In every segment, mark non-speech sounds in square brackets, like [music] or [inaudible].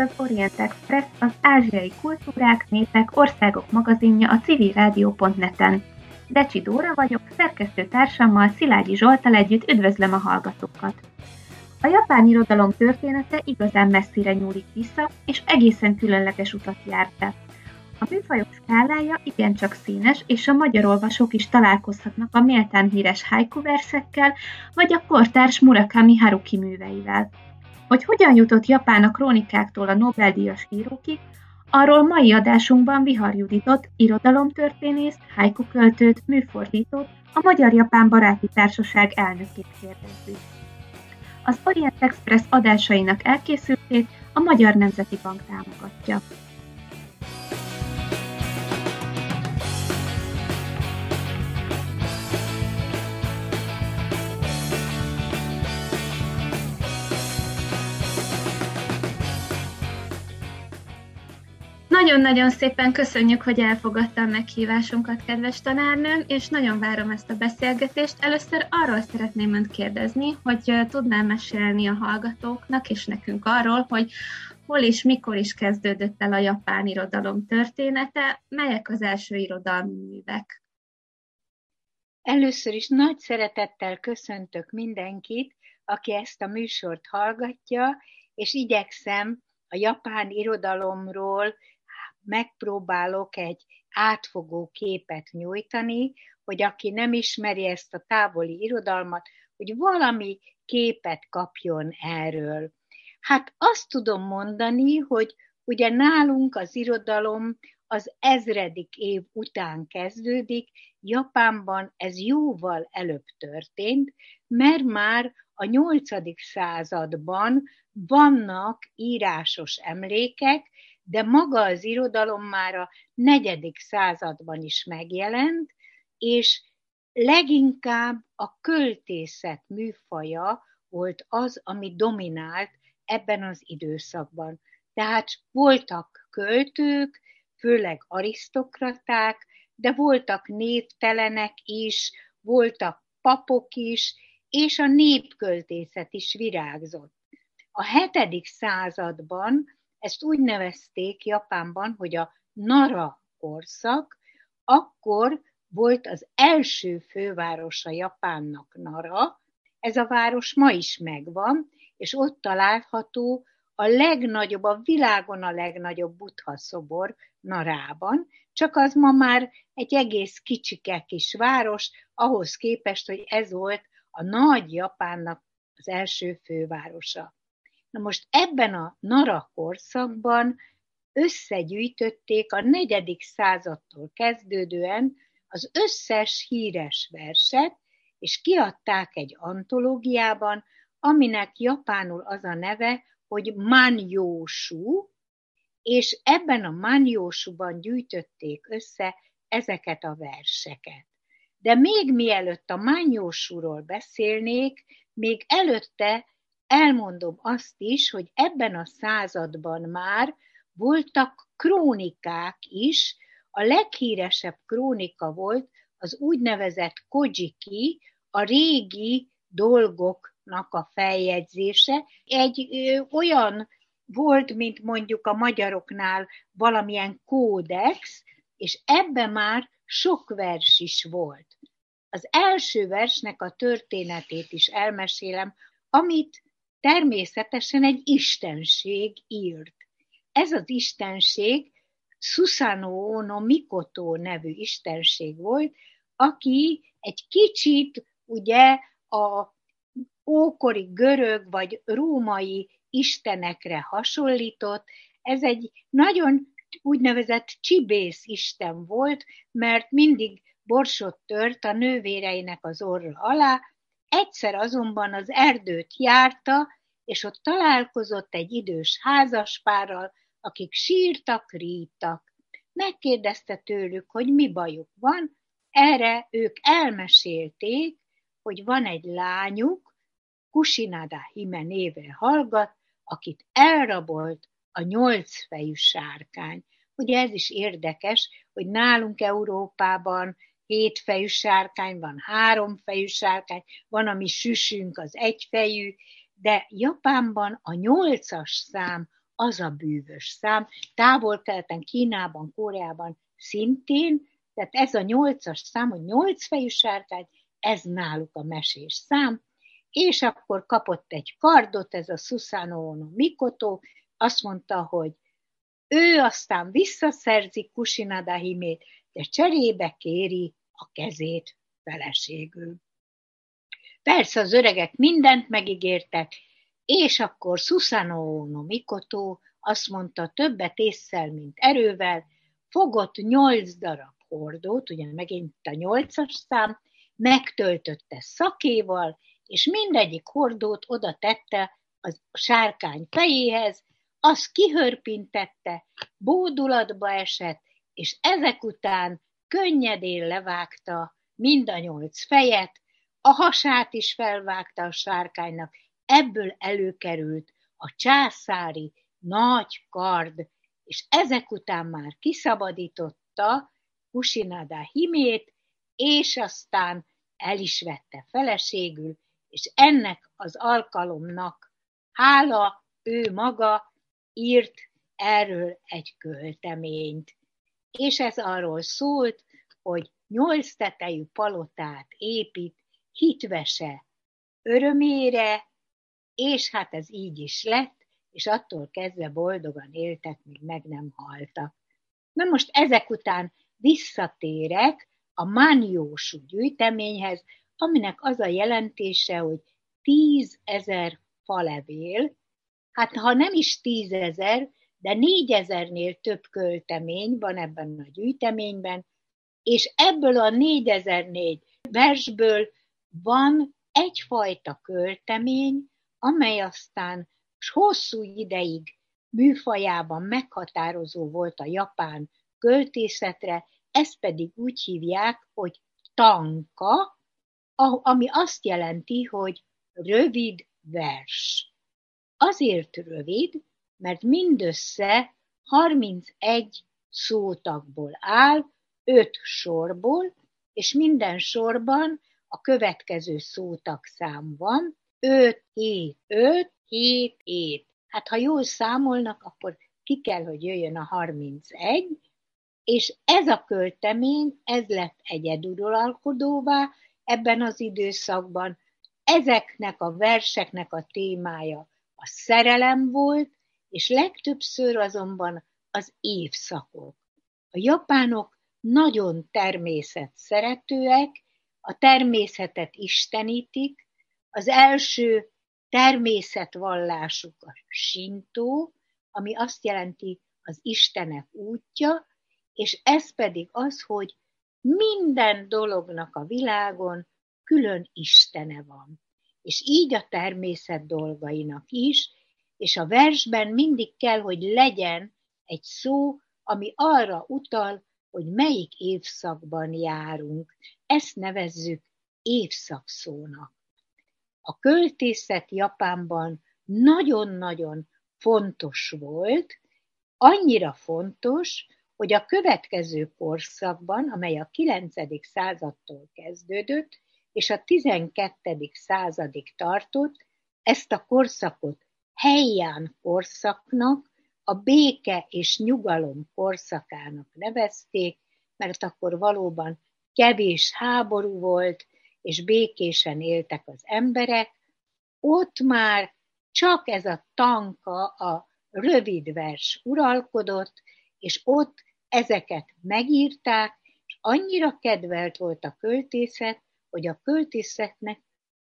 az Orient Express, az ázsiai kultúrák, népek, országok magazinja a civilrádió.net-en. Decsi Dóra vagyok, szerkesztő társammal Szilágyi Zsoltal együtt üdvözlöm a hallgatókat. A japán irodalom története igazán messzire nyúlik vissza, és egészen különleges utat járt be. A műfajok skálája igencsak színes, és a magyar olvasók is találkozhatnak a méltán híres haiku verszekkel, vagy a kortárs Murakami Haruki műveivel. Hogy hogyan jutott Japán a krónikáktól a Nobel-díjas írókig, arról mai adásunkban Vihar Juditot, irodalomtörténészt, haiku költőt, műfordítót, a Magyar-Japán Baráti Társaság elnökét kérdezzük. Az Orient Express adásainak elkészültét a Magyar Nemzeti Bank támogatja. Nagyon-nagyon szépen köszönjük, hogy elfogadta a meghívásunkat, kedves tanárnőm, és nagyon várom ezt a beszélgetést. Először arról szeretném önt kérdezni, hogy tudnám mesélni a hallgatóknak és nekünk arról, hogy hol és mikor is kezdődött el a japán irodalom története, melyek az első irodalmi művek. Először is nagy szeretettel köszöntök mindenkit, aki ezt a műsort hallgatja, és igyekszem a japán irodalomról megpróbálok egy átfogó képet nyújtani, hogy aki nem ismeri ezt a távoli irodalmat, hogy valami képet kapjon erről. Hát azt tudom mondani, hogy ugye nálunk az irodalom az ezredik év után kezdődik, Japánban ez jóval előbb történt, mert már a nyolcadik században vannak írásos emlékek, de maga az irodalom már a negyedik században is megjelent, és leginkább a költészet műfaja volt az, ami dominált ebben az időszakban. Tehát voltak költők, főleg arisztokraták, de voltak névtelenek is, voltak papok is, és a népköltészet is virágzott. A hetedik században ezt úgy nevezték Japánban, hogy a Nara korszak, akkor volt az első fővárosa Japánnak Nara, ez a város ma is megvan, és ott található a legnagyobb, a világon a legnagyobb buddha szobor Narában, csak az ma már egy egész kicsike kis város, ahhoz képest, hogy ez volt a nagy Japánnak az első fővárosa. Na most ebben a Nara korszakban összegyűjtötték a negyedik századtól kezdődően az összes híres verset, és kiadták egy antológiában, aminek japánul az a neve, hogy Manjósú, és ebben a Manjósúban gyűjtötték össze ezeket a verseket. De még mielőtt a Manjósúról beszélnék, még előtte elmondom azt is, hogy ebben a században már voltak krónikák is, a leghíresebb krónika volt az úgynevezett Kojiki, a régi dolgoknak a feljegyzése. Egy ö, olyan volt, mint mondjuk a magyaroknál valamilyen kódex, és ebben már sok vers is volt. Az első versnek a történetét is elmesélem, amit természetesen egy istenség írt. Ez az istenség Susanoo no Mikoto nevű istenség volt, aki egy kicsit ugye a ókori görög vagy római istenekre hasonlított. Ez egy nagyon úgynevezett csibész isten volt, mert mindig borsot tört a nővéreinek az orra alá, Egyszer azonban az erdőt járta, és ott találkozott egy idős házaspárral, akik sírtak, ríttak. Megkérdezte tőlük, hogy mi bajuk van, erre ők elmesélték, hogy van egy lányuk, Kusinada Hime névre hallgat, akit elrabolt a nyolcfejű sárkány. Ugye ez is érdekes, hogy nálunk Európában hétfejű sárkány, van háromfejű sárkány, van, ami süsünk, az egyfejű, de Japánban a nyolcas szám az a bűvös szám. Távol-keleten, Kínában, Koreában szintén, tehát ez a nyolcas szám, hogy nyolc fejű sárkány, ez náluk a mesés szám, és akkor kapott egy kardot, ez a Susano Ono Mikoto, azt mondta, hogy ő aztán visszaszerzi Kusinada himét, de cserébe kéri a kezét feleségül. Persze az öregek mindent megígértek, és akkor Susano no Mikoto azt mondta, többet észszel, mint erővel, fogott nyolc darab hordót, ugye megint a nyolcas szám, megtöltötte szakéval, és mindegyik hordót oda tette a sárkány fejéhez, az kihörpintette, bódulatba esett, és ezek után könnyedén levágta mind a nyolc fejet, a hasát is felvágta a sárkánynak, ebből előkerült a császári nagy kard, és ezek után már kiszabadította Kusinada himét, és aztán el is vette feleségül, és ennek az alkalomnak hála ő maga írt erről egy költeményt. És ez arról szólt, hogy nyolc tetejű palotát épít hitvese örömére, és hát ez így is lett, és attól kezdve boldogan éltek, míg meg nem haltak. Na most ezek után visszatérek a Manjósú gyűjteményhez, aminek az a jelentése, hogy tízezer falevél, hát ha nem is tízezer, de négyezer-nél több költemény van ebben a gyűjteményben, és ebből a négyezer-négy versből van egyfajta költemény, amely aztán hosszú ideig műfajában meghatározó volt a japán költészetre, ezt pedig úgy hívják, hogy tanka, ami azt jelenti, hogy rövid vers. Azért rövid, mert mindössze 31 szótagból áll, 5 sorból, és minden sorban a következő szótagszám van, 5, 7, 5, 7, 7. Hát ha jól számolnak, akkor ki kell, hogy jöjjön a 31, és ez a költemény, ez lett egyeduralkodóvá ebben az időszakban. Ezeknek a verseknek a témája a szerelem volt, és legtöbbször azonban az évszakok. A japánok nagyon természet szeretőek, a természetet istenítik, az első természetvallásuk a sintó, ami azt jelenti az Istenek útja, és ez pedig az, hogy minden dolognak a világon külön Istene van. És így a természet dolgainak is, és a versben mindig kell, hogy legyen egy szó, ami arra utal, hogy melyik évszakban járunk. Ezt nevezzük évszakszónak. A költészet Japánban nagyon-nagyon fontos volt, annyira fontos, hogy a következő korszakban, amely a 9. századtól kezdődött, és a 12. századig tartott, ezt a korszakot Heian korszaknak, a béke és nyugalom korszakának nevezték, mert akkor valóban kevés háború volt, és békésen éltek az emberek, ott már csak ez a tanka, a rövid vers uralkodott, és ott ezeket megírták, és annyira kedvelt volt a költészet, hogy a költészetnek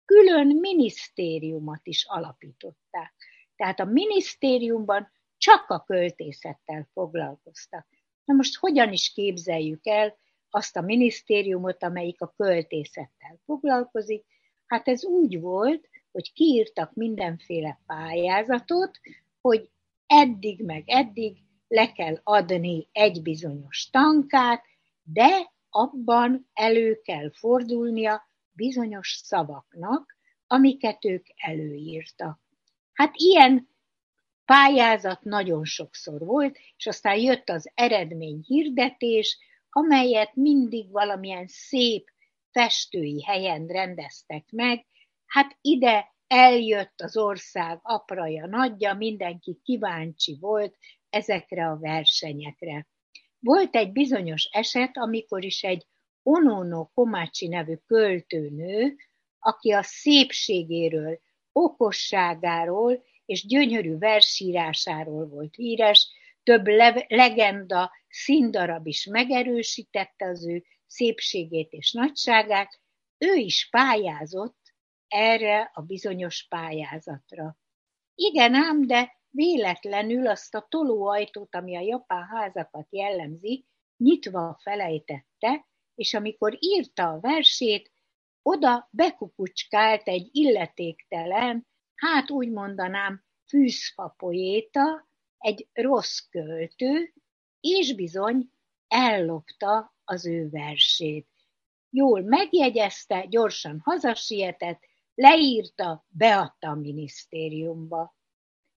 külön minisztériumot is alapították. Tehát a minisztériumban csak a költészettel foglalkoztak. Na most hogyan is képzeljük el azt a minisztériumot, amelyik a költészettel foglalkozik? Hát ez úgy volt, hogy kiírtak mindenféle pályázatot, hogy eddig meg eddig le kell adni egy bizonyos tankát, de abban elő kell fordulnia bizonyos szavaknak, amiket ők előírtak. Hát ilyen pályázat nagyon sokszor volt, és aztán jött az eredmény hirdetés, amelyet mindig valamilyen szép festői helyen rendeztek meg. Hát ide eljött az ország apraja, nagyja, mindenki kíváncsi volt ezekre a versenyekre. Volt egy bizonyos eset, amikor is egy Onono Komácsi nevű költőnő, aki a szépségéről, okosságáról és gyönyörű versírásáról volt híres, több le- legenda, színdarab is megerősítette az ő szépségét és nagyságát, ő is pályázott erre a bizonyos pályázatra. Igen ám, de véletlenül azt a tolóajtót, ami a japán házakat jellemzi, nyitva felejtette, és amikor írta a versét, oda bekukucskált egy illetéktelen, hát úgy mondanám, fűzfapoéta, egy rossz költő, és bizony ellopta az ő versét. Jól megjegyezte, gyorsan hazasietett, leírta, beadta a minisztériumba.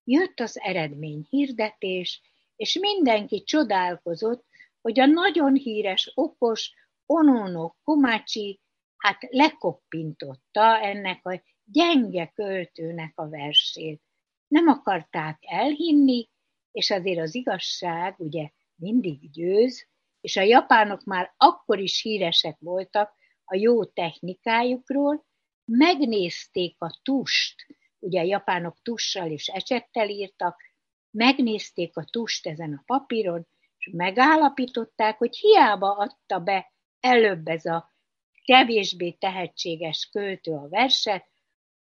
Jött az eredmény hirdetés, és mindenki csodálkozott, hogy a nagyon híres, okos Onono Komácsi hát lekoppintotta ennek a gyenge költőnek a versét. Nem akarták elhinni, és azért az igazság ugye mindig győz, és a japánok már akkor is híresek voltak a jó technikájukról, megnézték a tust, ugye a japánok tussal és ecsettel írtak, megnézték a tust ezen a papíron, és megállapították, hogy hiába adta be előbb ez a kevésbé tehetséges költő a verset,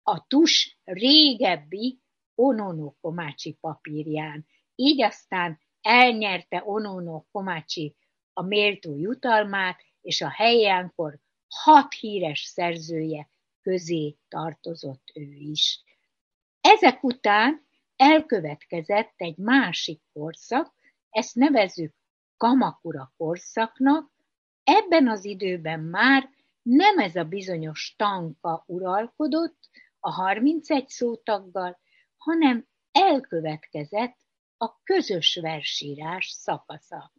a tus régebbi Onono Komácsi papírján. Így aztán elnyerte Onono Komácsi a méltó jutalmát, és a helyenkor hat híres szerzője közé tartozott ő is. Ezek után elkövetkezett egy másik korszak, ezt nevezzük Kamakura korszaknak, ebben az időben már nem ez a bizonyos tanka uralkodott a 31 szótaggal, hanem elkövetkezett a közös versírás szakasza.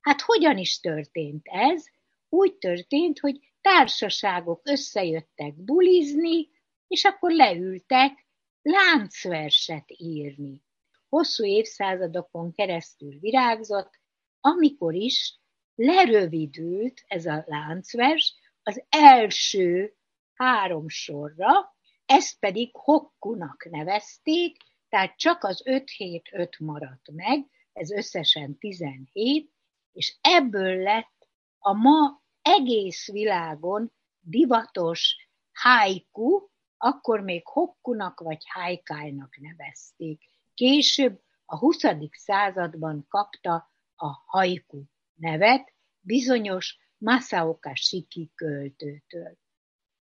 Hát hogyan is történt ez? Úgy történt, hogy társaságok összejöttek bulizni, és akkor leültek láncverset írni. Hosszú évszázadokon keresztül virágzott, amikor is lerövidült ez a láncvers az első három sorra, ezt pedig hokkunak nevezték, tehát csak az 5-7-5 maradt meg, ez összesen 17, és ebből lett a ma egész világon divatos haiku, akkor még hokkunak vagy haikájnak nevezték. Később a 20. században kapta a haiku nevet, bizonyos Masaoka Shiki költőtől.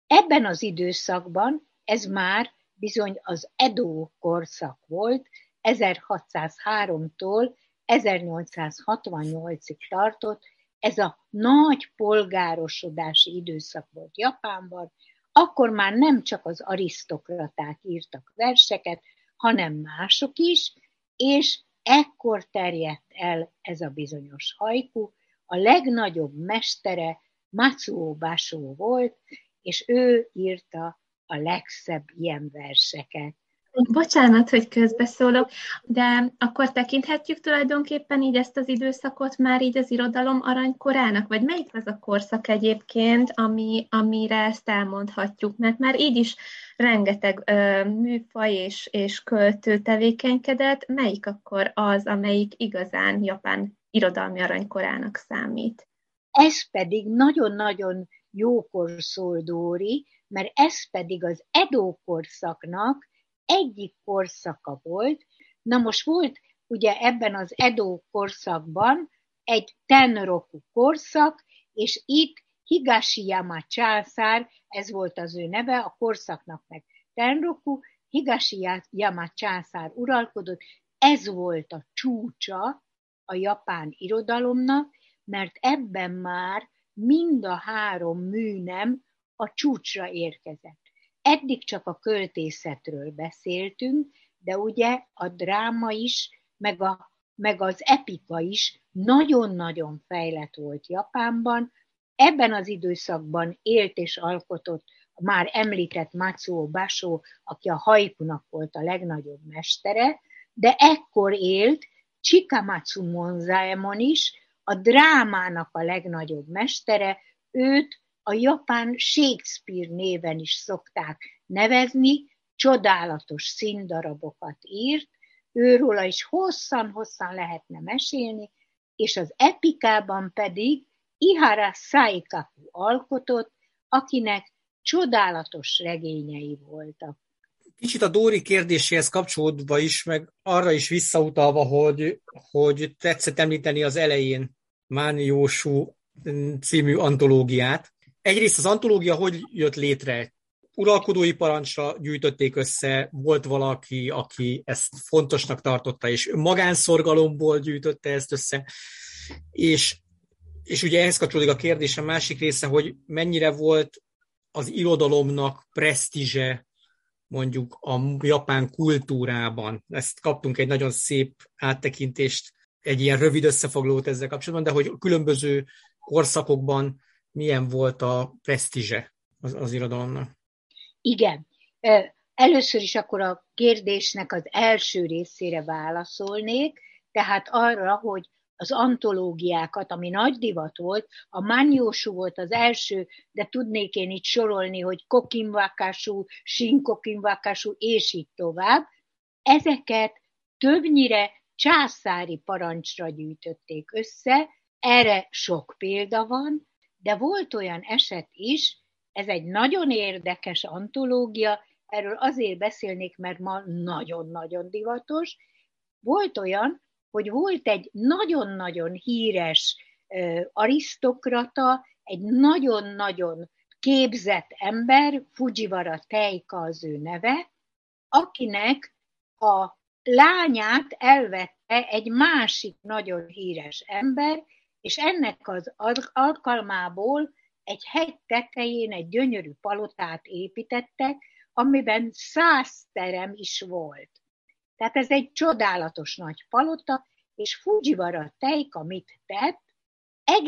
Ebben az időszakban ez már bizony az Edo korszak volt, 1603-tól 1868-ig tartott, ez a nagy polgárosodási időszak volt Japánban, akkor már nem csak az arisztokraták írtak verseket, hanem mások is, és ekkor terjedt el ez a bizonyos hajku. A legnagyobb mestere Matsuo Basho volt, és ő írta a legszebb ilyen verseket. Bocsánat, hogy közbeszólok, de akkor tekinthetjük tulajdonképpen így ezt az időszakot már így az irodalom aranykorának, vagy melyik az a korszak egyébként, ami, amire ezt elmondhatjuk, mert már így is rengeteg ö, műfaj és, és költő tevékenykedett, melyik akkor az, amelyik igazán japán irodalmi aranykorának számít? Ez pedig nagyon-nagyon jókor szól Dóri, mert ez pedig az Edo korszaknak egyik korszaka volt. Na most volt ugye ebben az Edo korszakban egy Tenroku korszak, és itt Higashiyama császár, ez volt az ő neve, a korszaknak meg Tenroku, Higashiyama császár uralkodott, ez volt a csúcsa a japán irodalomnak, mert ebben már mind a három műnem a csúcsra érkezett. Eddig csak a költészetről beszéltünk, de ugye a dráma is, meg, a, meg az epika is nagyon-nagyon fejlett volt Japánban. Ebben az időszakban élt és alkotott már említett Matsuo Basho, aki a hajkunak volt a legnagyobb mestere, de ekkor élt Chikamatsu Monzaemon is, a drámának a legnagyobb mestere, őt a japán Shakespeare néven is szokták nevezni, csodálatos színdarabokat írt, őróla is hosszan-hosszan lehetne mesélni, és az epikában pedig Ihara Saikaku alkotott, akinek csodálatos regényei voltak. Kicsit a Dóri kérdéséhez kapcsolódva is, meg arra is visszautalva, hogy, hogy tetszett említeni az elején Máni Jósú című antológiát. Egyrészt az antológia hogy jött létre? Uralkodói parancsra gyűjtötték össze, volt valaki, aki ezt fontosnak tartotta, és magánszorgalomból gyűjtötte ezt össze, és, és ugye ehhez kapcsolódik a kérdés a másik része, hogy mennyire volt az irodalomnak presztízse mondjuk a japán kultúrában. Ezt kaptunk egy nagyon szép áttekintést, egy ilyen rövid összefoglalót ezzel kapcsolatban, de hogy a különböző korszakokban milyen volt a presztízse az, az irodalomnak. Igen. Először is akkor a kérdésnek az első részére válaszolnék, tehát arra, hogy az antológiákat, ami nagy divat volt, a Mányósú volt az első, de tudnék én itt sorolni, hogy Kokinvákású, Sinkokinvákású, és így tovább. Ezeket többnyire császári parancsra gyűjtötték össze, erre sok példa van, de volt olyan eset is, ez egy nagyon érdekes antológia, erről azért beszélnék, mert ma nagyon-nagyon divatos. Volt olyan, hogy volt egy nagyon-nagyon híres arisztokrata, egy nagyon-nagyon képzett ember, Fujiwara Teika az ő neve, akinek a lányát elvette egy másik nagyon híres ember, és ennek az alkalmából egy hegy tetején egy gyönyörű palotát építettek, amiben száz terem is volt. Tehát ez egy csodálatos nagy palota, és Fujiwara Teika mit tett?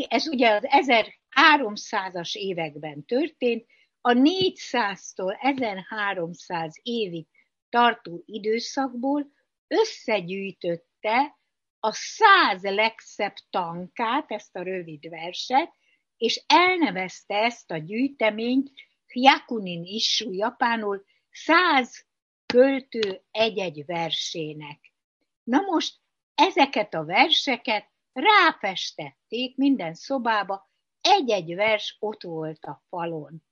Ez ugye az 1300-as években történt, a 400-tól 1300 évig tartó időszakból összegyűjtötte a száz legszebb tankát, ezt a rövid verset, és elnevezte ezt a gyűjteményt Hyakunin Issu japánul száz költő egy-egy versének. Na most ezeket a verseket ráfestették minden szobába, egy-egy vers ott volt a falon.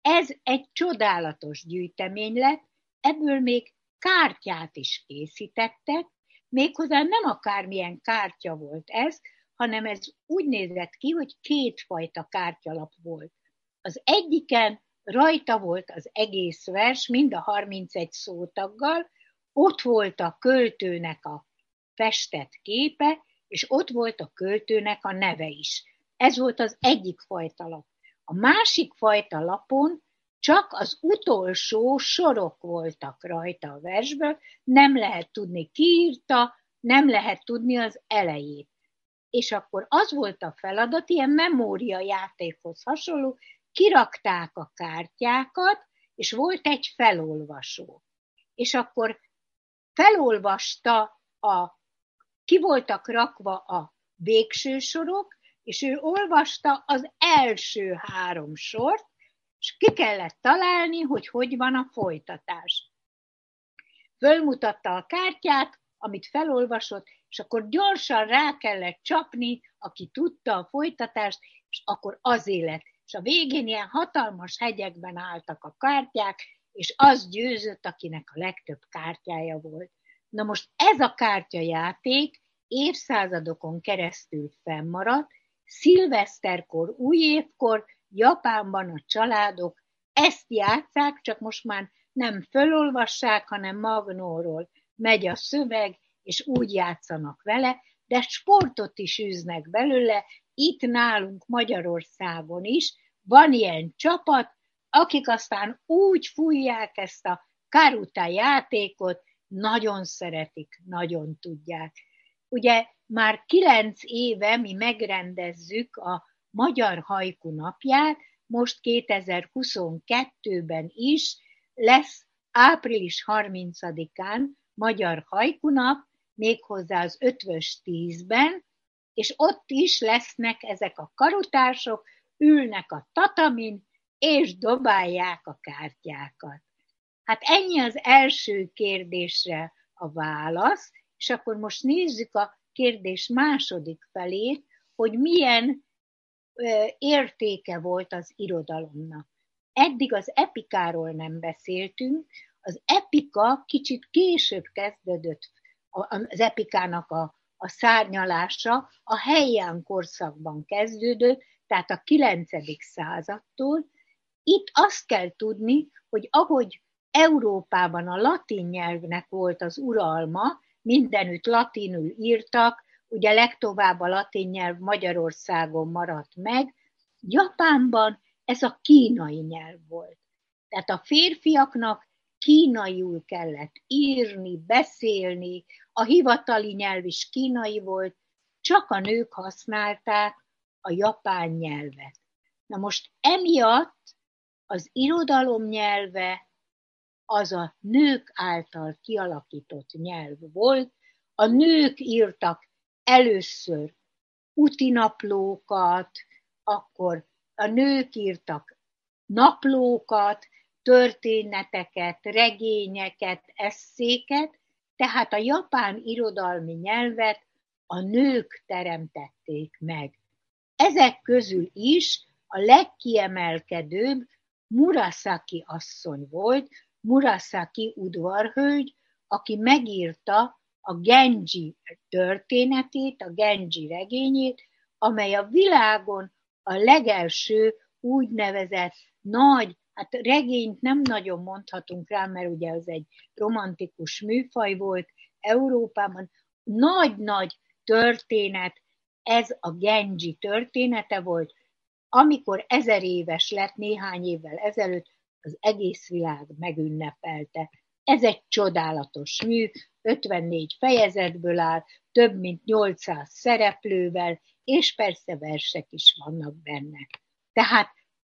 Ez egy csodálatos gyűjtemény lett, ebből még kártyát is készítettek, méghozzá nem akármilyen kártya volt ez, hanem ez úgy nézett ki, hogy kétfajta kártyalap volt. Az egyiken rajta volt az egész vers, mind a 31 szótaggal, ott volt a költőnek a festett képe, és ott volt a költőnek a neve is. Ez volt az egyik fajta lap. A másik fajta lapon csak az utolsó sorok voltak rajta a versből, nem lehet tudni ki írta, nem lehet tudni az elejét. És akkor az volt a feladat, ilyen memória játékhoz hasonló, kirakták a kártyákat, és volt egy felolvasó. És akkor felolvasta a, ki voltak rakva a végső sorok, és ő olvasta az első három sort, és ki kellett találni, hogy hogy van a folytatás. Fölmutatta a kártyát, amit felolvasott, és akkor gyorsan rá kellett csapni, aki tudta a folytatást, és akkor az élet és a végén ilyen hatalmas hegyekben álltak a kártyák, és az győzött, akinek a legtöbb kártyája volt. Na most ez a kártyajáték évszázadokon keresztül fennmaradt, szilveszterkor, újévkor Japánban a családok ezt játszák, csak most már nem fölolvassák, hanem magnóról megy a szöveg, és úgy játszanak vele, de sportot is űznek belőle, itt nálunk Magyarországon is van ilyen csapat, akik aztán úgy fújják ezt a karuta játékot, nagyon szeretik, nagyon tudják. Ugye már kilenc éve mi megrendezzük a Magyar Hajku napját, most 2022-ben is lesz április 30-án Magyar Hajkunap, méghozzá az ötvös tízben, és ott is lesznek ezek a karutársok, ülnek a tatamin, és dobálják a kártyákat. Hát ennyi az első kérdésre a válasz, és akkor most nézzük a kérdés második felét, hogy milyen értéke volt az irodalomnak. Eddig az epikáról nem beszéltünk, az epika kicsit később kezdődött, az epikának a, a szárnyalása a helyján korszakban kezdődött, tehát a 9. századtól. Itt azt kell tudni, hogy ahogy Európában a latin nyelvnek volt az uralma, mindenütt latinul írtak, ugye legtovább a latin nyelv Magyarországon maradt meg, Japánban ez a kínai nyelv volt. Tehát a férfiaknak kínaiul kellett írni, beszélni, a hivatali nyelv is kínai volt, csak a nők használták a japán nyelvet. Na most emiatt az irodalom nyelve az a nők által kialakított nyelv volt. A nők írtak először utinaplókat, akkor a nők írtak naplókat, történeteket, regényeket, eszéket, tehát a japán irodalmi nyelvet a nők teremtették meg. Ezek közül is a legkiemelkedőbb Murasaki asszony volt, Murasaki udvarhölgy, aki megírta a Genji történetét, a Genji regényét, amely a világon a legelső úgynevezett nagy, hát regényt nem nagyon mondhatunk rá, mert ugye az egy romantikus műfaj volt Európában, nagy-nagy történet, ez a Genji története volt, amikor ezer éves lett néhány évvel ezelőtt, az egész világ megünnepelte. Ez egy csodálatos mű, 54 fejezetből áll, több mint 800 szereplővel, és persze versek is vannak benne. Tehát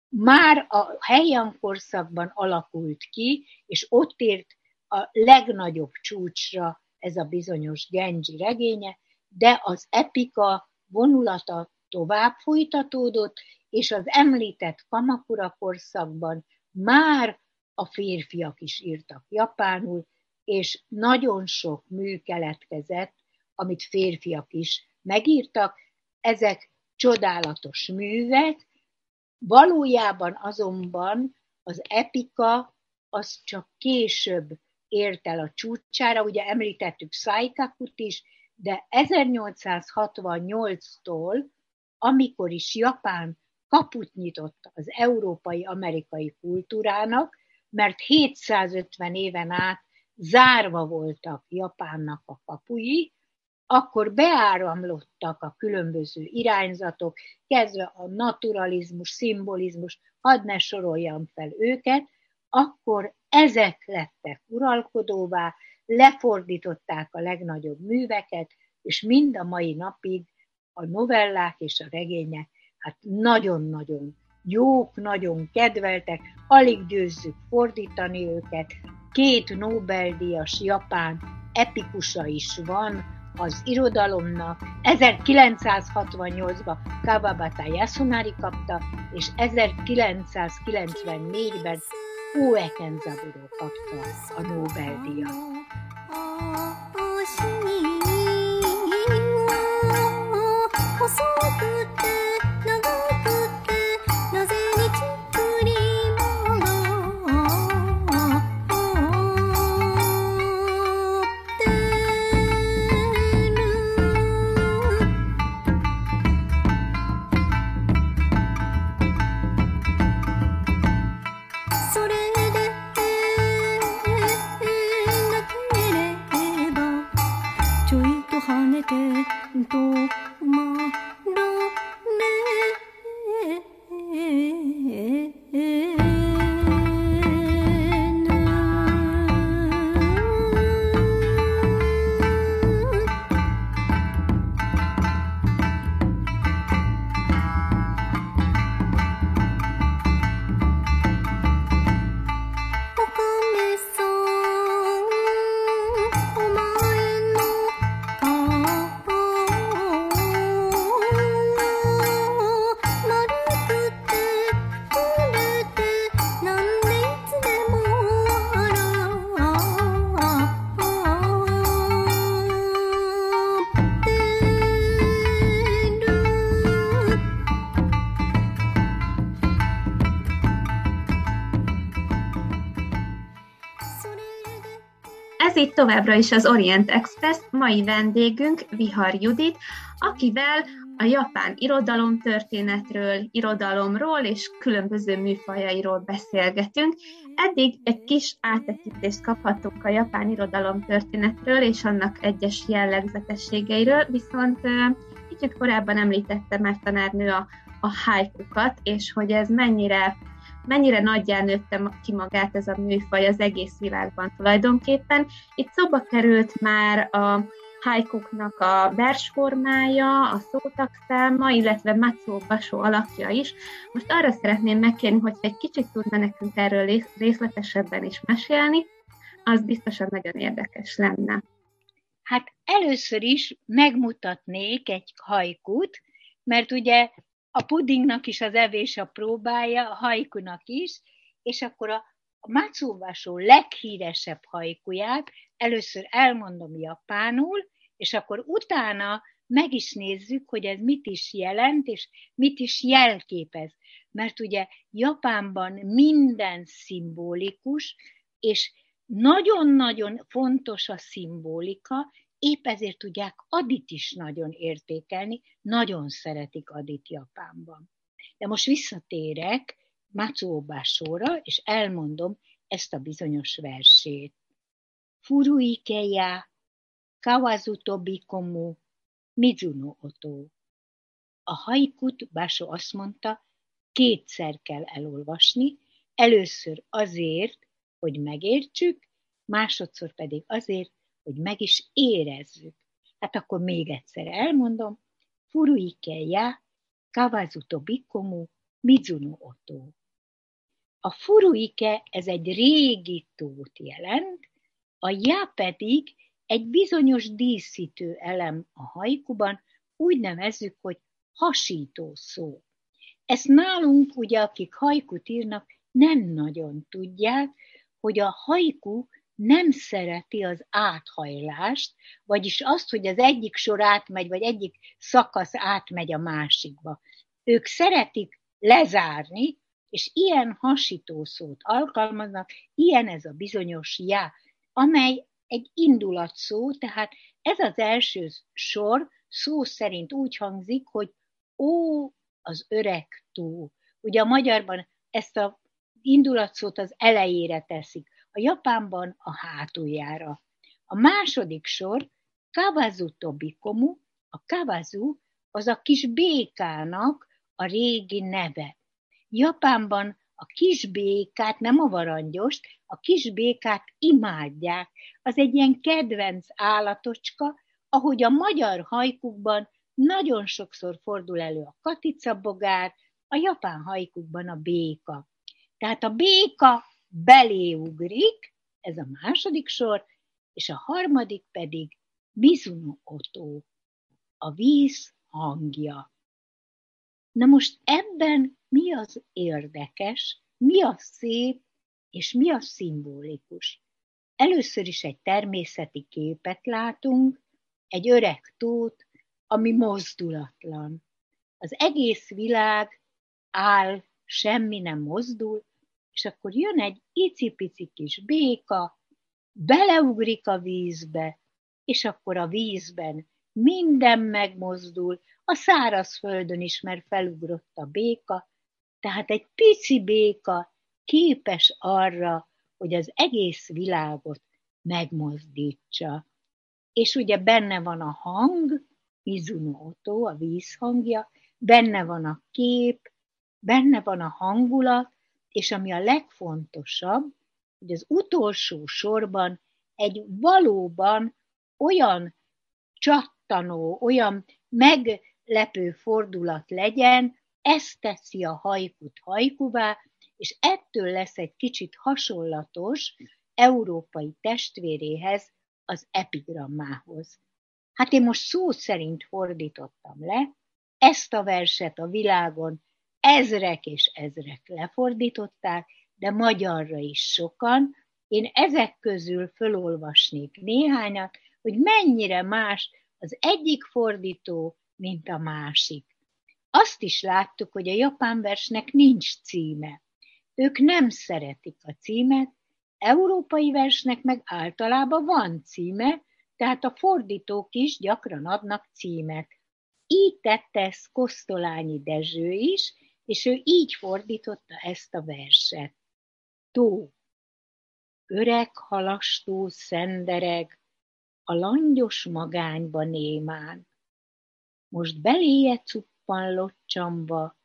már a helyen korszakban alakult ki, és ott ért a legnagyobb csúcsra ez a bizonyos Genji regénye, de az epika vonulata tovább folytatódott, és az említett Kamakura korszakban már a férfiak is írtak japánul, és nagyon sok mű keletkezett, amit férfiak is megírtak. Ezek csodálatos művek, valójában azonban az epika az csak később ért el a csúcsára, ugye említettük Saikakut is, de 1868-tól, amikor is Japán kaput nyitott az európai-amerikai kultúrának, mert 750 éven át zárva voltak Japánnak a kapui, akkor beáramlottak a különböző irányzatok, kezdve a naturalizmus, szimbolizmus, hadd ne soroljam fel őket, akkor ezek lettek uralkodóvá, lefordították a legnagyobb műveket, és mind a mai napig a novellák és a regények hát nagyon-nagyon jók, nagyon kedveltek, alig győzzük fordítani őket. Két Nobel-díjas japán epikusa is van az irodalomnak. 1968-ban Kawabata Yasunari kapta, és 1994-ben Ue Kenzaburo kapta a Nobel-díjat. Továbbra is az Orient Express, mai vendégünk Vihar Judit, akivel a japán irodalom történetről, irodalomról és különböző műfajairól beszélgetünk. Eddig egy kis áttekintést kaphattunk a japán irodalom történetről és annak egyes jellegzetességeiről, viszont kicsit korábban említette már tanárnő a, a haikukat, és hogy ez mennyire mennyire nagyján nőtte ki magát ez a műfaj az egész világban tulajdonképpen. Itt szóba került már a haikuknak a versformája, a száma, illetve Matsuo Basho alakja is. Most arra szeretném megkérni, hogy egy kicsit tudna nekünk erről részletesebben is mesélni, az biztosan nagyon érdekes lenne. Hát először is megmutatnék egy hajkut, mert ugye a pudingnak is az evés a próbája, a hajkunak is, és akkor a Matsuvasó leghíresebb hajkuját először elmondom japánul, és akkor utána meg is nézzük, hogy ez mit is jelent, és mit is jelképez. Mert ugye Japánban minden szimbolikus, és nagyon-nagyon fontos a szimbolika, épp ezért tudják Adit is nagyon értékelni, nagyon szeretik Adit Japánban. De most visszatérek Matsuo és elmondom ezt a bizonyos versét. Furuikeya kawazuto bikomu mizuno oto. A haikut Basó azt mondta, kétszer kell elolvasni, először azért, hogy megértsük, másodszor pedig azért, hogy meg is érezzük. Hát akkor még egyszer elmondom, furuikeya kawazuto bikomu mizuno oto. A furuike ez egy régi tót jelent, a já pedig egy bizonyos díszítő elem a hajkuban, úgy nevezzük, hogy hasító szó. Ezt nálunk, ugye, akik hajkut írnak, nem nagyon tudják, hogy a hajku nem szereti az áthajlást, vagyis azt, hogy az egyik sor átmegy, vagy egyik szakasz átmegy a másikba. Ők szeretik lezárni, és ilyen hasító szót alkalmaznak, ilyen ez a bizonyos já, amely egy indulatszó, tehát ez az első sor szó szerint úgy hangzik, hogy ó, az öreg tó. Ugye a magyarban ezt a indulatszót az elejére teszik, a Japánban a hátuljára. A második sor Kawazu Tobikomu, a Kawazu az a kis békának a régi neve. Japánban a kis békát, nem a varangyost, a kis békát imádják. Az egy ilyen kedvenc állatocska, ahogy a magyar hajkukban nagyon sokszor fordul elő a katicabogár, a japán hajkukban a béka. Tehát a béka beléugrik, ez a második sor, és a harmadik pedig Mizuno Oto, a víz hangja. Na most ebben mi az érdekes, mi a szép, és mi a szimbolikus? Először is egy természeti képet látunk, egy öreg tót, ami mozdulatlan. Az egész világ áll, semmi nem mozdul, és akkor jön egy icipici kis béka, beleugrik a vízbe, és akkor a vízben minden megmozdul, a szárazföldön is, mert felugrott a béka, tehát egy pici béka képes arra, hogy az egész világot megmozdítsa. És ugye benne van a hang, Mizuno a vízhangja, benne van a kép, benne van a hangulat, és ami a legfontosabb, hogy az utolsó sorban egy valóban olyan csattanó, olyan meglepő fordulat legyen, ezt teszi a hajkut hajkuvá, és ettől lesz egy kicsit hasonlatos európai testvéréhez, az epigrammához. Hát én most szó szerint fordítottam le, ezt a verset a világon ezrek és ezrek lefordították, de magyarra is sokan. Én ezek közül fölolvasnék néhányat, hogy mennyire más az egyik fordító, mint a másik. Azt is láttuk, hogy a japán versnek nincs címe. Ők nem szeretik a címet, európai versnek meg általában van címe, tehát a fordítók is gyakran adnak címet. Így tette ezt Kosztolányi Dezső is, és ő így fordította ezt a verset. Tó, öreg halastó szendereg, a langyos magányba némán. Most beléje cuppan locsamba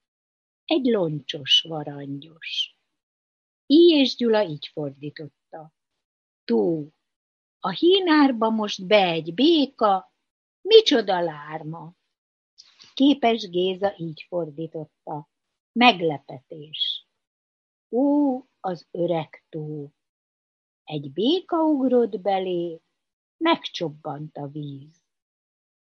egy loncsos varangyos. Í és Gyula így fordította. Tó, a hínárba most be egy béka, micsoda lárma. Képes Géza így fordította. Meglepetés. Ó, az öreg tó. Egy béka ugrott belé, megcsobbant a víz.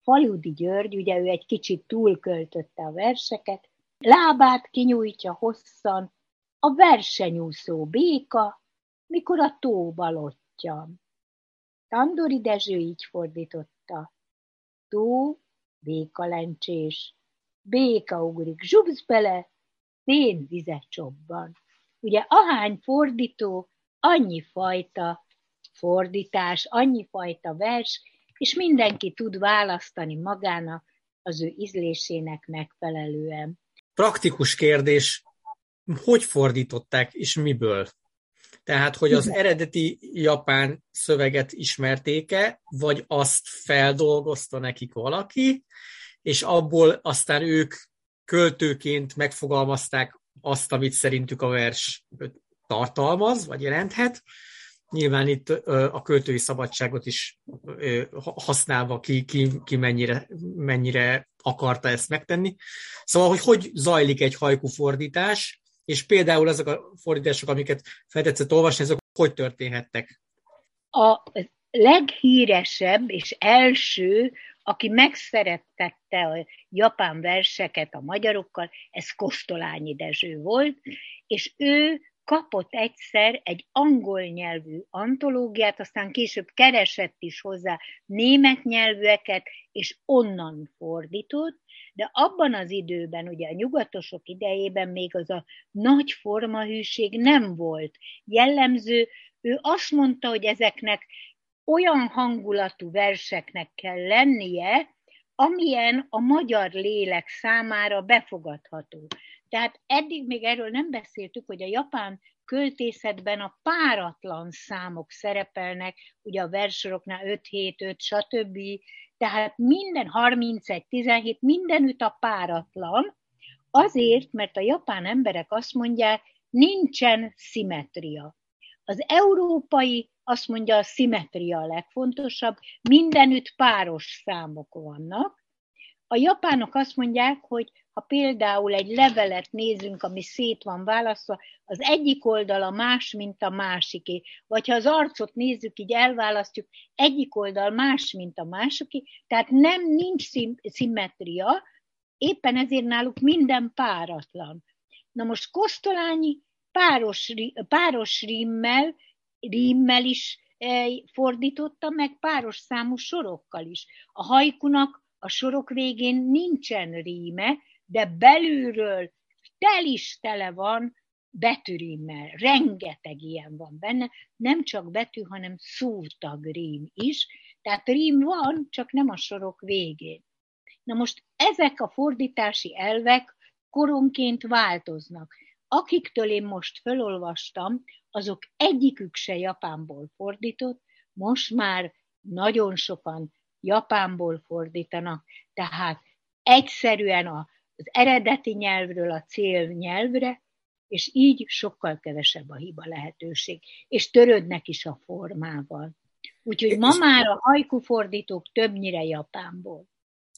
Faludi György, ugye ő egy kicsit túlköltötte a verseket, lábát kinyújtja hosszan, a versenyúszó béka, mikor a tóba lottyan. Tandori Dezső így fordította. Tó, békalencsés, béka ugrik, zsubsz bele, fén vize csobban. Ugye ahány fordító, annyi fajta fordítás, annyi fajta vers, és mindenki tud választani magának az ő ízlésének megfelelően. Praktikus kérdés, hogy fordították és miből? Tehát, hogy az eredeti japán szöveget ismertéke, vagy azt feldolgozta nekik valaki, és abból aztán ők költőként megfogalmazták azt, amit szerintük a vers tartalmaz, vagy jelenthet. Nyilván itt a költői szabadságot is használva ki, ki, ki mennyire, mennyire akarta ezt megtenni. Szóval, hogy hogy zajlik egy hajku fordítás, és például ezek a fordítások, amiket feltetszett olvasni, ezek hogy történhettek? A leghíresebb és első, aki megszerettette a japán verseket a magyarokkal, ez Kostolányi Dezső volt, és ő kapott egyszer egy angol nyelvű antológiát, aztán később keresett is hozzá német nyelvűeket, és onnan fordított, de abban az időben, ugye a nyugatosok idejében még az a nagy formahűség nem volt jellemző. Ő azt mondta, hogy ezeknek olyan hangulatú verseknek kell lennie, amilyen a magyar lélek számára befogadható. Tehát eddig még erről nem beszéltük, hogy a japán költészetben a páratlan számok szerepelnek, ugye a versoroknál 5, 7, 5, stb. Tehát minden 31, 17, mindenütt a páratlan, azért, mert a japán emberek azt mondják, nincsen szimetria. Az európai azt mondja, a szimetria a legfontosabb, mindenütt páros számok vannak. A japánok azt mondják, hogy ha például egy levelet nézünk, ami szét van választva, az egyik oldala más, mint a másiké. Vagy ha az arcot nézzük, így elválasztjuk, egyik oldal más, mint a másiké, tehát nem nincs szim- szimmetria, éppen ezért náluk minden páratlan. Na most Kosztolányi páros, páros rímmel, rímmel is eh, fordította meg páros számú sorokkal is. A hajkunak a sorok végén nincsen ríme, de belülről tel is tele van betűrímmel. Rengeteg ilyen van benne, nem csak betű, hanem szótag rím is. Tehát rím van, csak nem a sorok végén. Na most ezek a fordítási elvek koronként változnak. Akiktől én most felolvastam, azok egyikük se Japánból fordított, most már nagyon sokan Japánból fordítanak, tehát egyszerűen az eredeti nyelvről a cél nyelvre, és így sokkal kevesebb a hiba lehetőség, és törődnek is a formával. Úgyhogy ma már a hajku fordítók többnyire Japánból.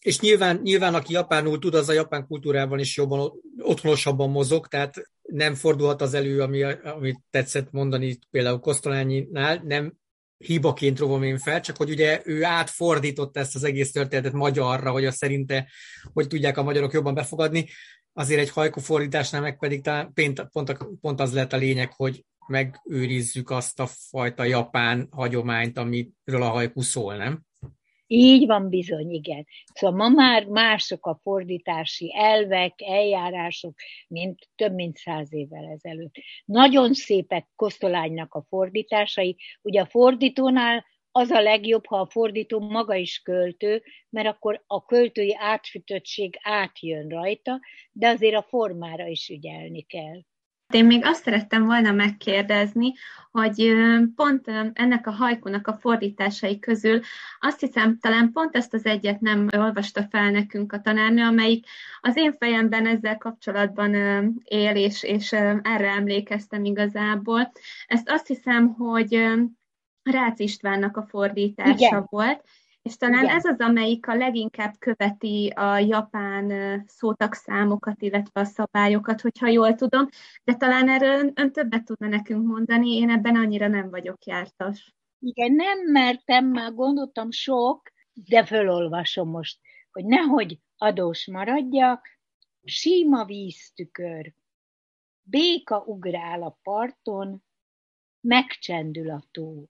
És nyilván, nyilván, aki japánul tud, az a japán kultúrában is jobban, otthonosabban mozog, tehát nem fordulhat az elő, ami, amit tetszett mondani például Kosztolányinál, nem hibaként rovom én fel, csak hogy ugye ő átfordította ezt az egész történetet magyarra, hogy azt szerinte, hogy tudják a magyarok jobban befogadni. Azért egy hajkú fordításnál meg pedig talán pont, pont, pont az lett a lényeg, hogy megőrizzük azt a fajta japán hagyományt, amiről a hajkú szól, nem? Így van bizony, igen. Szóval ma már mások a fordítási elvek, eljárások, mint több mint száz évvel ezelőtt. Nagyon szépek Kosztolánynak a fordításai. Ugye a fordítónál az a legjobb, ha a fordító maga is költő, mert akkor a költői átfütöttség átjön rajta, de azért a formára is ügyelni kell. Én még azt szerettem volna megkérdezni, hogy pont ennek a hajkunak a fordításai közül azt hiszem, talán pont ezt az egyet nem olvasta fel nekünk a tanárnő, amelyik az én fejemben ezzel kapcsolatban él, és, és erre emlékeztem igazából. Ezt azt hiszem, hogy Rácz Istvánnak a fordítása Igen. volt, és talán Igen. ez az, amelyik a leginkább követi a japán szótagszámokat, illetve a szabályokat, hogyha jól tudom, de talán erről ön, ön többet tudna nekünk mondani, én ebben annyira nem vagyok jártas. Igen, nem mertem, már gondoltam sok, de fölolvasom most, hogy nehogy adós maradjak, síma víztükör, béka ugrál a parton, megcsendül a tó.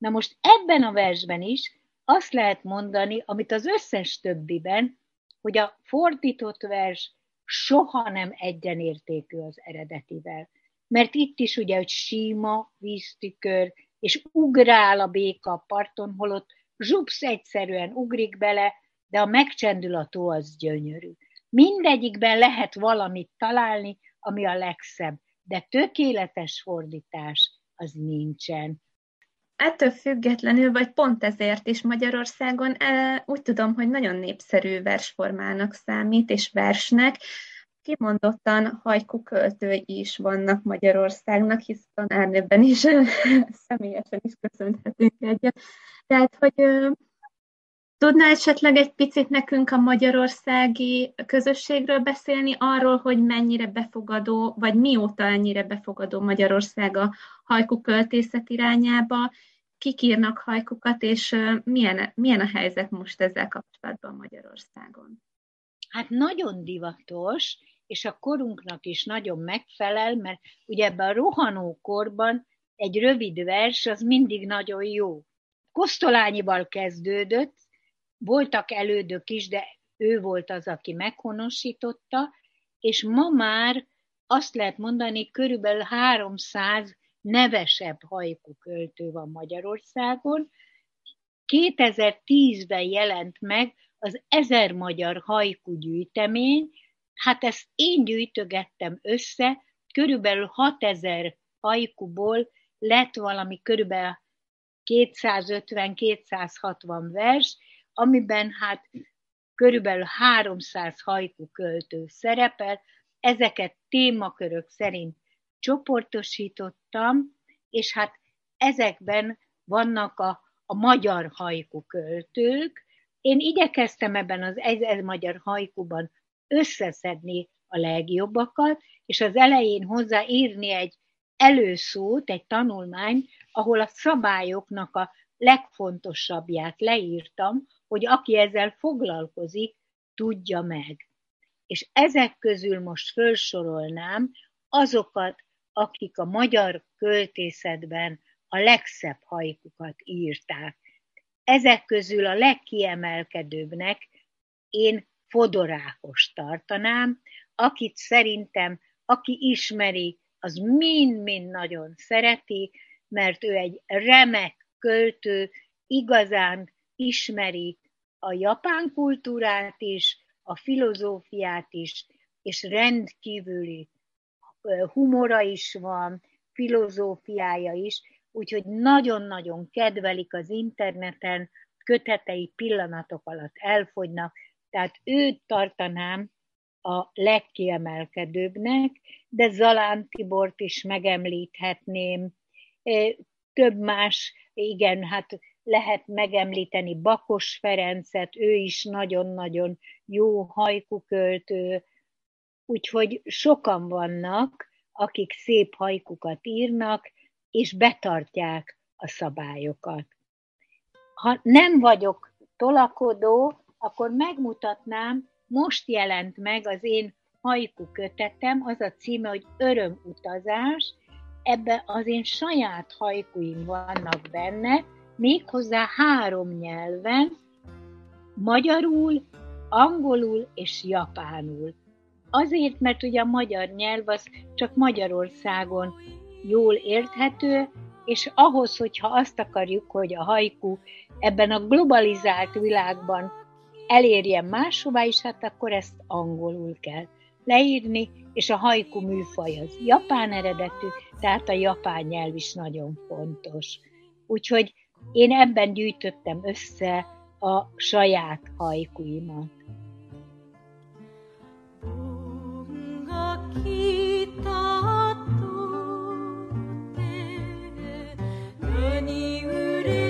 Na most ebben a versben is azt lehet mondani, amit az összes többiben, hogy a fordított vers soha nem egyenértékű az eredetivel. Mert itt is ugye, hogy síma, víztükör, és ugrál a béka a parton, holott zsupsz egyszerűen ugrik bele, de a megcsendül a tó az gyönyörű. Mindegyikben lehet valamit találni, ami a legszebb, de tökéletes fordítás az nincsen ettől függetlenül, vagy pont ezért is Magyarországon e, úgy tudom, hogy nagyon népszerű versformának számít, és versnek. Kimondottan hajkú költői is vannak Magyarországnak, hisz tanárnőben is [laughs] személyesen is köszönhetünk egyet. Tehát, hogy Tudná esetleg egy picit nekünk a magyarországi közösségről beszélni, arról, hogy mennyire befogadó, vagy mióta ennyire befogadó Magyarország a hajkú költészet irányába, kik írnak hajkukat, és milyen, milyen a helyzet most ezzel kapcsolatban Magyarországon? Hát nagyon divatos, és a korunknak is nagyon megfelel, mert ugye ebben a rohanó korban egy rövid vers az mindig nagyon jó. Kosztolányival kezdődött, voltak elődök is, de ő volt az, aki meghonosította, és ma már azt lehet mondani, körülbelül 300 nevesebb hajkú költő van Magyarországon. 2010-ben jelent meg az Ezer Magyar Hajkú gyűjtemény, hát ezt én gyűjtögettem össze, körülbelül 6000 hajkuból lett valami körülbelül 250-260 vers, amiben hát körülbelül 300 hajkú költő szerepel, ezeket témakörök szerint csoportosítottam, és hát ezekben vannak a, a magyar hajkú költők. Én igyekeztem ebben az egy magyar hajkuban összeszedni a legjobbakat, és az elején hozzáírni egy előszót, egy tanulmány, ahol a szabályoknak a legfontosabbját leírtam, hogy aki ezzel foglalkozik, tudja meg. És ezek közül most felsorolnám azokat, akik a magyar költészetben a legszebb hajkukat írták. Ezek közül a legkiemelkedőbbnek én Fodorákos tartanám, akit szerintem, aki ismeri, az mind-mind nagyon szereti, mert ő egy remek költő, igazán ismeri a japán kultúrát is, a filozófiát is, és rendkívüli humora is van, filozófiája is, úgyhogy nagyon-nagyon kedvelik az interneten, kötetei pillanatok alatt elfogynak, tehát őt tartanám a legkiemelkedőbbnek, de Zalán Tibort is megemlíthetném, több más, igen, hát lehet megemlíteni Bakos Ferencet, ő is nagyon-nagyon jó hajkuköltő, úgyhogy sokan vannak, akik szép hajkukat írnak, és betartják a szabályokat. Ha nem vagyok tolakodó, akkor megmutatnám, most jelent meg az én hajku kötetem, az a címe, hogy Örömutazás, ebbe az én saját hajkuim vannak benne, méghozzá három nyelven, magyarul, angolul és japánul. Azért, mert ugye a magyar nyelv az csak Magyarországon jól érthető, és ahhoz, hogyha azt akarjuk, hogy a haiku ebben a globalizált világban elérjen máshová is, hát akkor ezt angolul kell leírni, és a haiku műfaj az japán eredetű, tehát a japán nyelv is nagyon fontos. Úgyhogy én ebben gyűjtöttem össze a saját haikuimat. Ez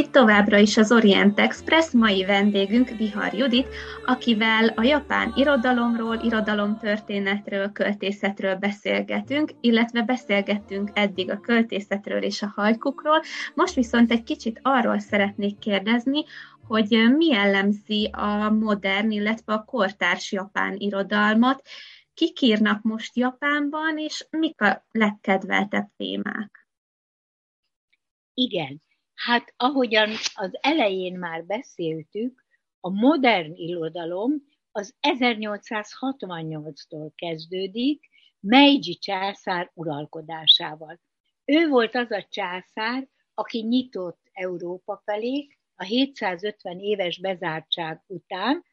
itt továbbra is az Orient Express, mai vendégünk Vihar Judit, akivel a japán irodalomról, irodalomtörténetről, költészetről beszélgetünk, illetve beszélgettünk eddig a költészetről és a hajkukról. Most viszont egy kicsit arról szeretnék kérdezni, hogy mi jellemzi a modern, illetve a kortárs japán irodalmat, kik írnak most Japánban, és mik a legkedveltebb témák? Igen, Hát ahogyan az elején már beszéltük, a modern irodalom az 1868-tól kezdődik, Meiji császár uralkodásával. Ő volt az a császár, aki nyitott Európa felé a 750 éves bezártság után,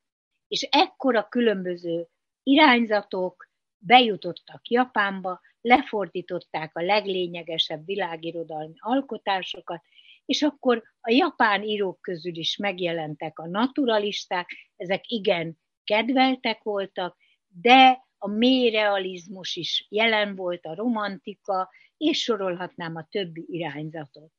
és ekkor a különböző irányzatok bejutottak Japánba, lefordították a leglényegesebb világirodalmi alkotásokat, és akkor a japán írók közül is megjelentek a naturalisták, ezek igen kedveltek voltak, de a mély realizmus is jelen volt, a romantika, és sorolhatnám a többi irányzatot.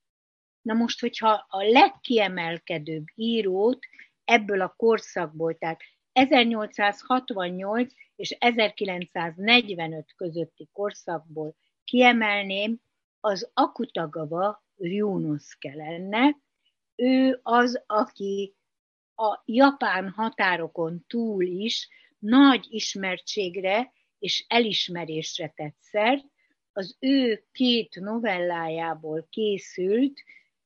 Na most, hogyha a legkiemelkedőbb írót ebből a korszakból, tehát 1868 és 1945 közötti korszakból kiemelném, az Akutagawa Ryunosuke lenne. Ő az, aki a japán határokon túl is nagy ismertségre és elismerésre tett szert. Az ő két novellájából készült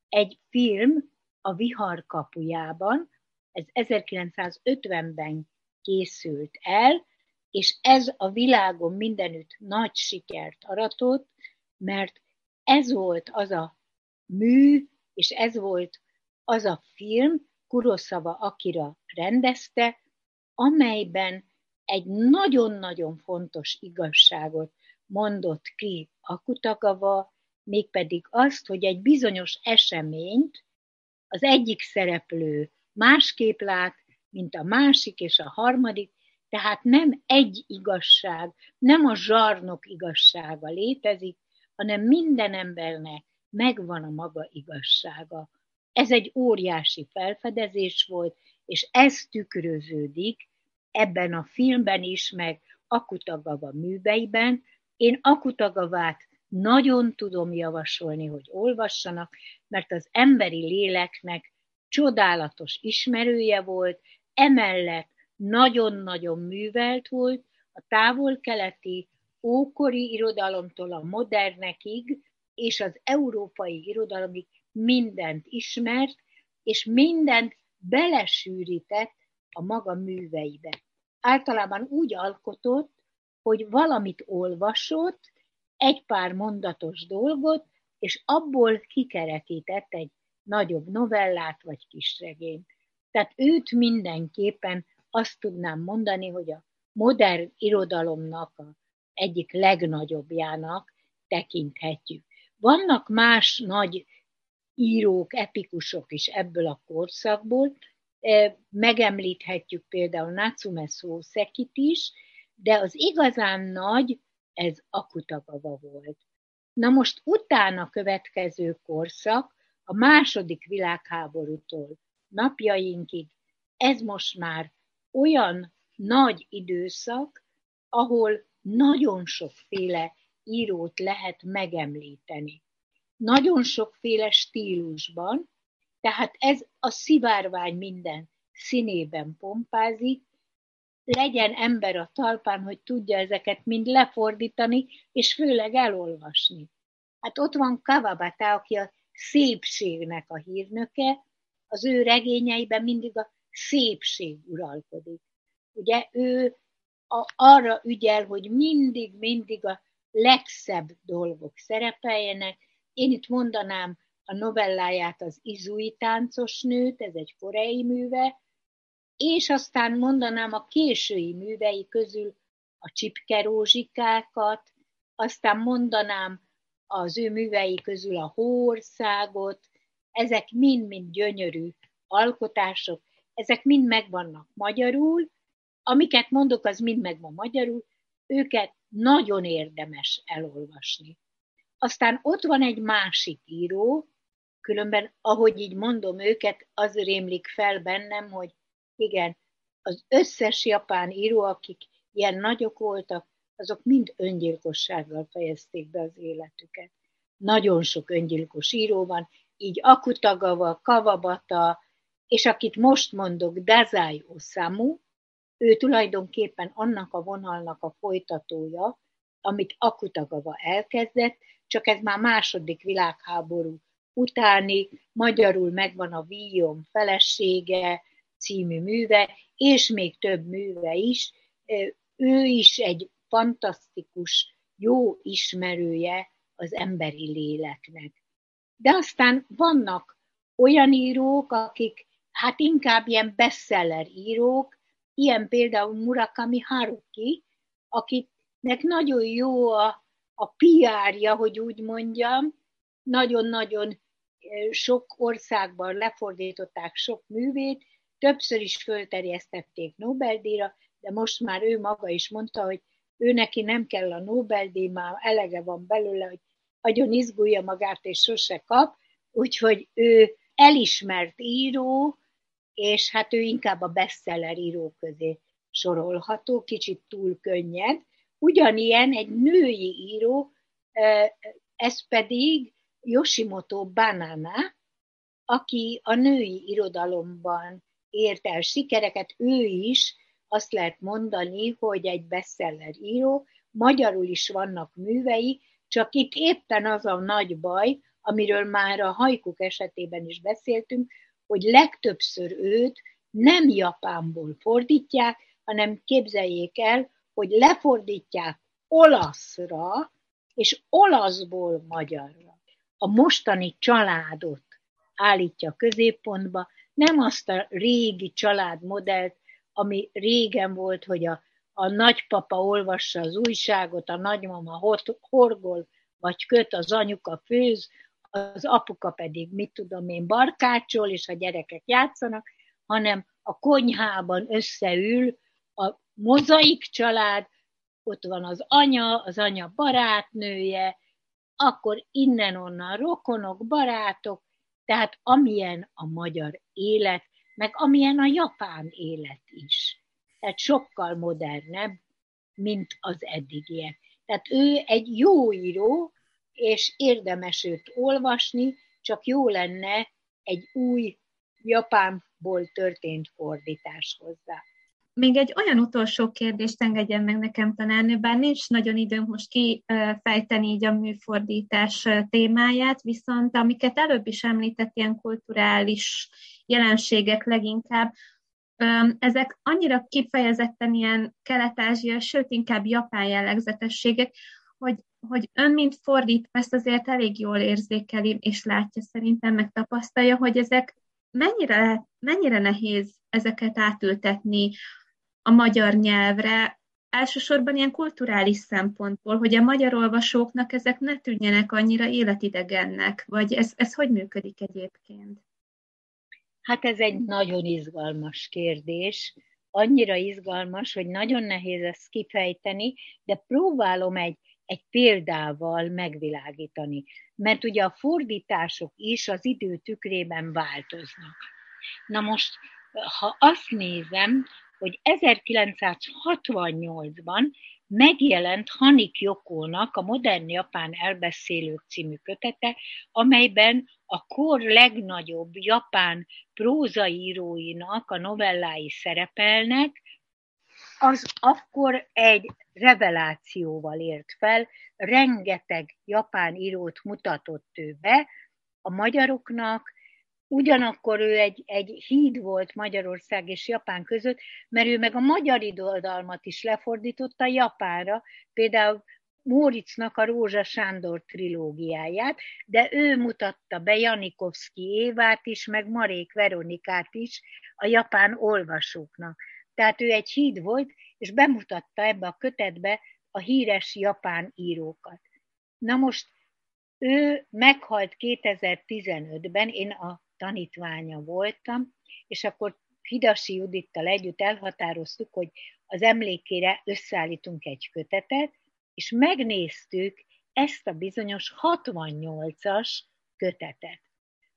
egy film a Vihar kapujában, ez 1950-ben készült el, és ez a világon mindenütt nagy sikert aratott, mert ez volt az a mű, és ez volt az a film, Kuroszava Akira rendezte, amelyben egy nagyon-nagyon fontos igazságot mondott ki Akutagawa, mégpedig azt, hogy egy bizonyos eseményt az egyik szereplő másképp lát, mint a másik és a harmadik, tehát nem egy igazság, nem a zsarnok igazsága létezik, hanem minden embernek megvan a maga igazsága. Ez egy óriási felfedezés volt, és ez tükröződik ebben a filmben is, meg Akutagava műveiben. Én Akutagavát nagyon tudom javasolni, hogy olvassanak, mert az emberi léleknek csodálatos ismerője volt, emellett nagyon-nagyon művelt volt a távol-keleti, ókori irodalomtól a modernekig, és az európai irodalomig mindent ismert, és mindent belesűrített a maga műveibe. Általában úgy alkotott, hogy valamit olvasott, egy pár mondatos dolgot, és abból kikerekített egy nagyobb novellát vagy kisregényt. Tehát őt mindenképpen azt tudnám mondani, hogy a modern irodalomnak a egyik legnagyobbjának tekinthetjük. Vannak más nagy írók, epikusok is ebből a korszakból, e, megemlíthetjük például Natsume Szószekit is, de az igazán nagy, ez Akutagawa volt. Na most utána következő korszak, a második világháborútól napjainkig, ez most már olyan nagy időszak, ahol nagyon sokféle írót lehet megemlíteni. Nagyon sokféle stílusban, tehát ez a szivárvány minden színében pompázik, legyen ember a talpán, hogy tudja ezeket mind lefordítani, és főleg elolvasni. Hát ott van Kawabata, aki a szépségnek a hírnöke, az ő regényeiben mindig a szépség uralkodik. Ugye ő a, arra ügyel, hogy mindig-mindig a legszebb dolgok szerepeljenek. Én itt mondanám a novelláját az Izui táncos nőt, ez egy koreai műve, és aztán mondanám a késői művei közül a csipkerózsikákat, aztán mondanám az ő művei közül a Hóországot, ezek mind-mind gyönyörű alkotások, ezek mind megvannak magyarul, amiket mondok, az mind megvan magyarul, őket nagyon érdemes elolvasni. Aztán ott van egy másik író, különben, ahogy így mondom őket, az rémlik fel bennem, hogy igen, az összes japán író, akik ilyen nagyok voltak, azok mind öngyilkossággal fejezték be az életüket. Nagyon sok öngyilkos író van, így Akutagawa, Kawabata, és akit most mondok, Dazai Osamu, ő tulajdonképpen annak a vonalnak a folytatója, amit Akutagawa elkezdett, csak ez már második világháború utáni, magyarul megvan a Víjom felesége című műve, és még több műve is. Ő is egy fantasztikus, jó ismerője az emberi léleknek. De aztán vannak olyan írók, akik hát inkább ilyen bestseller írók, ilyen például Murakami Haruki, akinek nagyon jó a, a PR-ja, hogy úgy mondjam, nagyon-nagyon sok országban lefordították sok művét, többször is fölterjesztették Nobel-díjra, de most már ő maga is mondta, hogy ő neki nem kell a Nobel-díj, már elege van belőle, hogy nagyon izgulja magát, és sose kap, úgyhogy ő elismert író, és hát ő inkább a bestseller író közé sorolható, kicsit túl könnyed. Ugyanilyen egy női író, ez pedig Yoshimoto Banana, aki a női irodalomban ért el sikereket, ő is azt lehet mondani, hogy egy bestseller író, magyarul is vannak művei, csak itt éppen az a nagy baj, amiről már a hajkuk esetében is beszéltünk, hogy legtöbbször őt nem Japánból fordítják, hanem képzeljék el, hogy lefordítják olaszra, és olaszból magyarra. A mostani családot állítja középpontba, nem azt a régi családmodellt, ami régen volt, hogy a, a nagypapa olvassa az újságot, a nagymama horgol vagy köt, az anyuka főz, az apuka pedig, mit tudom én, barkácsol, és a gyerekek játszanak, hanem a konyhában összeül a mozaik család, ott van az anya, az anya barátnője, akkor innen-onnan rokonok, barátok, tehát amilyen a magyar élet, meg amilyen a japán élet is. Tehát sokkal modernebb, mint az eddigiek. Tehát ő egy jó író, és érdemes őt olvasni, csak jó lenne egy új Japánból történt fordítás hozzá. még egy olyan utolsó kérdést engedjen meg nekem tanárnő, bár nincs nagyon időnk most kifejteni így a műfordítás témáját, viszont amiket előbb is említett, ilyen kulturális jelenségek leginkább, ezek annyira kifejezetten ilyen kelet-ázsia, sőt inkább japán jellegzetességek, hogy, hogy ön, mint fordít, ezt azért elég jól érzékeli, és látja szerintem, meg tapasztalja, hogy ezek mennyire, mennyire nehéz ezeket átültetni a magyar nyelvre, elsősorban ilyen kulturális szempontból, hogy a magyar olvasóknak ezek ne tűnjenek annyira életidegennek, vagy ez, ez hogy működik egyébként? Hát ez egy nagyon izgalmas kérdés, annyira izgalmas, hogy nagyon nehéz ezt kifejteni, de próbálom egy, egy példával megvilágítani. Mert ugye a fordítások is az idő tükrében változnak. Na most, ha azt nézem, hogy 1968-ban megjelent Hanik Jokónak a Modern Japán elbeszélők című kötete, amelyben a kor legnagyobb japán prózaíróinak a novellái szerepelnek, az akkor egy revelációval ért fel, rengeteg japán írót mutatott ő be, a magyaroknak, Ugyanakkor ő egy, egy híd volt Magyarország és Japán között, mert ő meg a magyar irodalmat is lefordította Japánra, például Móricnak a Rózsa Sándor trilógiáját, de ő mutatta be Janikovszki Évát is, meg Marék Veronikát is a japán olvasóknak. Tehát ő egy híd volt, és bemutatta ebbe a kötetbe a híres japán írókat. Na most ő meghalt 2015-ben, én a tanítványa voltam, és akkor Hidasi Judittal együtt elhatároztuk, hogy az emlékére összeállítunk egy kötetet, és megnéztük ezt a bizonyos 68-as kötetet.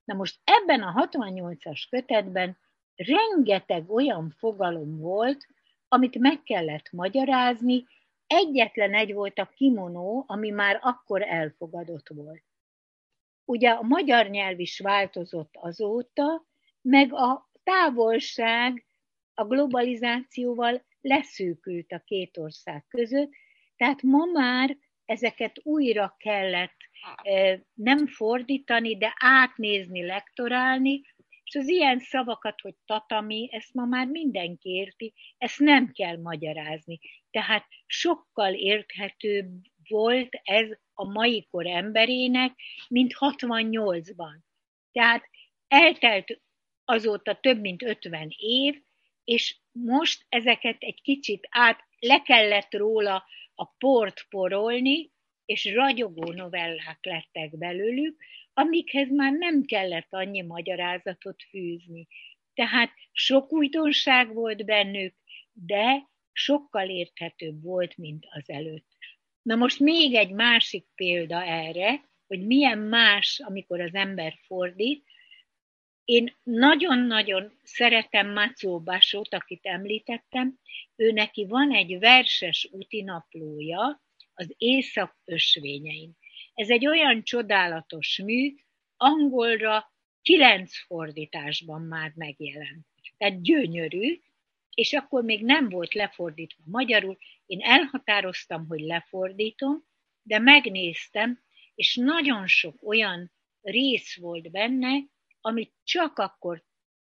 Na most ebben a 68-as kötetben rengeteg olyan fogalom volt, amit meg kellett magyarázni, egyetlen egy volt a kimonó, ami már akkor elfogadott volt. Ugye a magyar nyelv is változott azóta, meg a távolság a globalizációval leszűkült a két ország között, tehát ma már ezeket újra kellett nem fordítani, de átnézni, lektorálni, és az ilyen szavakat, hogy tatami, ezt ma már mindenki érti, ezt nem kell magyarázni. Tehát sokkal érthetőbb volt ez a mai kor emberének, mint 68-ban. Tehát eltelt azóta több mint 50 év, és most ezeket egy kicsit át le kellett róla a port porolni, és ragyogó novellák lettek belőlük, amikhez már nem kellett annyi magyarázatot fűzni. Tehát sok újdonság volt bennük, de sokkal érthetőbb volt, mint az előtt. Na most még egy másik példa erre, hogy milyen más, amikor az ember fordít. Én nagyon-nagyon szeretem Matsuo Basót, akit említettem. Ő neki van egy verses útinaplója az észak ösvényein. Ez egy olyan csodálatos mű, angolra kilenc fordításban már megjelent. Tehát gyönyörű, és akkor még nem volt lefordítva magyarul. Én elhatároztam, hogy lefordítom, de megnéztem, és nagyon sok olyan rész volt benne, amit csak akkor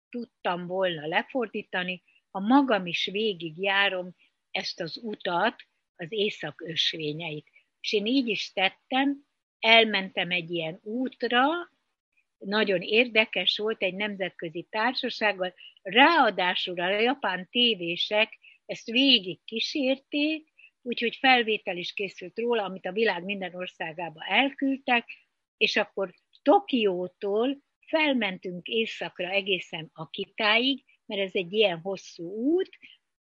tudtam volna lefordítani, ha magam is végigjárom ezt az utat, az észak ösvényeit. És én így is tettem, elmentem egy ilyen útra, nagyon érdekes volt egy nemzetközi társasággal, ráadásul a japán tévések ezt végig kísérték, úgyhogy felvétel is készült róla, amit a világ minden országába elküldtek, és akkor Tokiótól felmentünk északra egészen a Kitáig, mert ez egy ilyen hosszú út,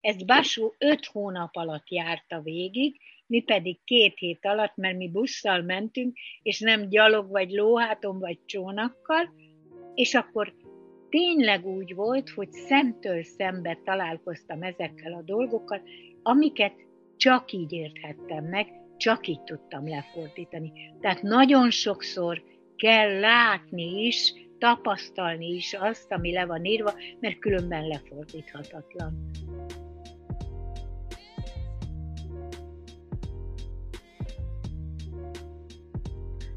ezt Basú öt hónap alatt járta végig, mi pedig két hét alatt, mert mi busszal mentünk, és nem gyalog, vagy lóháton, vagy csónakkal, és akkor tényleg úgy volt, hogy szemtől szembe találkoztam ezekkel a dolgokkal, amiket csak így érthettem meg, csak így tudtam lefordítani. Tehát nagyon sokszor kell látni is, tapasztalni is azt, ami le van írva, mert különben lefordíthatatlan.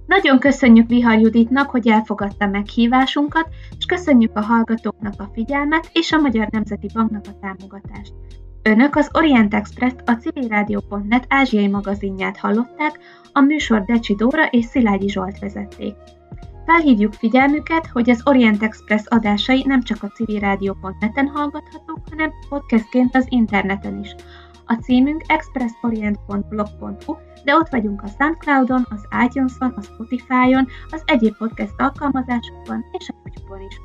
Nagyon köszönjük Vihar Juditnak, hogy elfogadta meghívásunkat, és köszönjük a hallgatóknak a figyelmet és a Magyar Nemzeti Banknak a támogatást. Önök az Orient Express a civilrádió.net ázsiai magazinját hallották, a műsor Decsi Dóra és Szilágyi Zsolt vezették. Felhívjuk figyelmüket, hogy az Orient Express adásai nem csak a civilrádió.net-en hallgathatók, hanem podcastként az interneten is. A címünk expressorient.blog.hu, de ott vagyunk a Soundcloudon, az iTunes-on, a Spotify-on, az egyéb podcast alkalmazásokon és a YouTube-on is.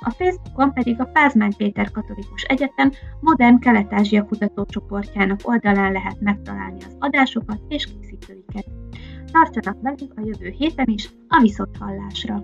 A Facebookon pedig a Pázmány Péter Katolikus Egyetem Modern Kelet-Ázsia kutatócsoportjának oldalán lehet megtalálni az adásokat és készítőiket. Tartsanak velünk a jövő héten is a viszonthallásra!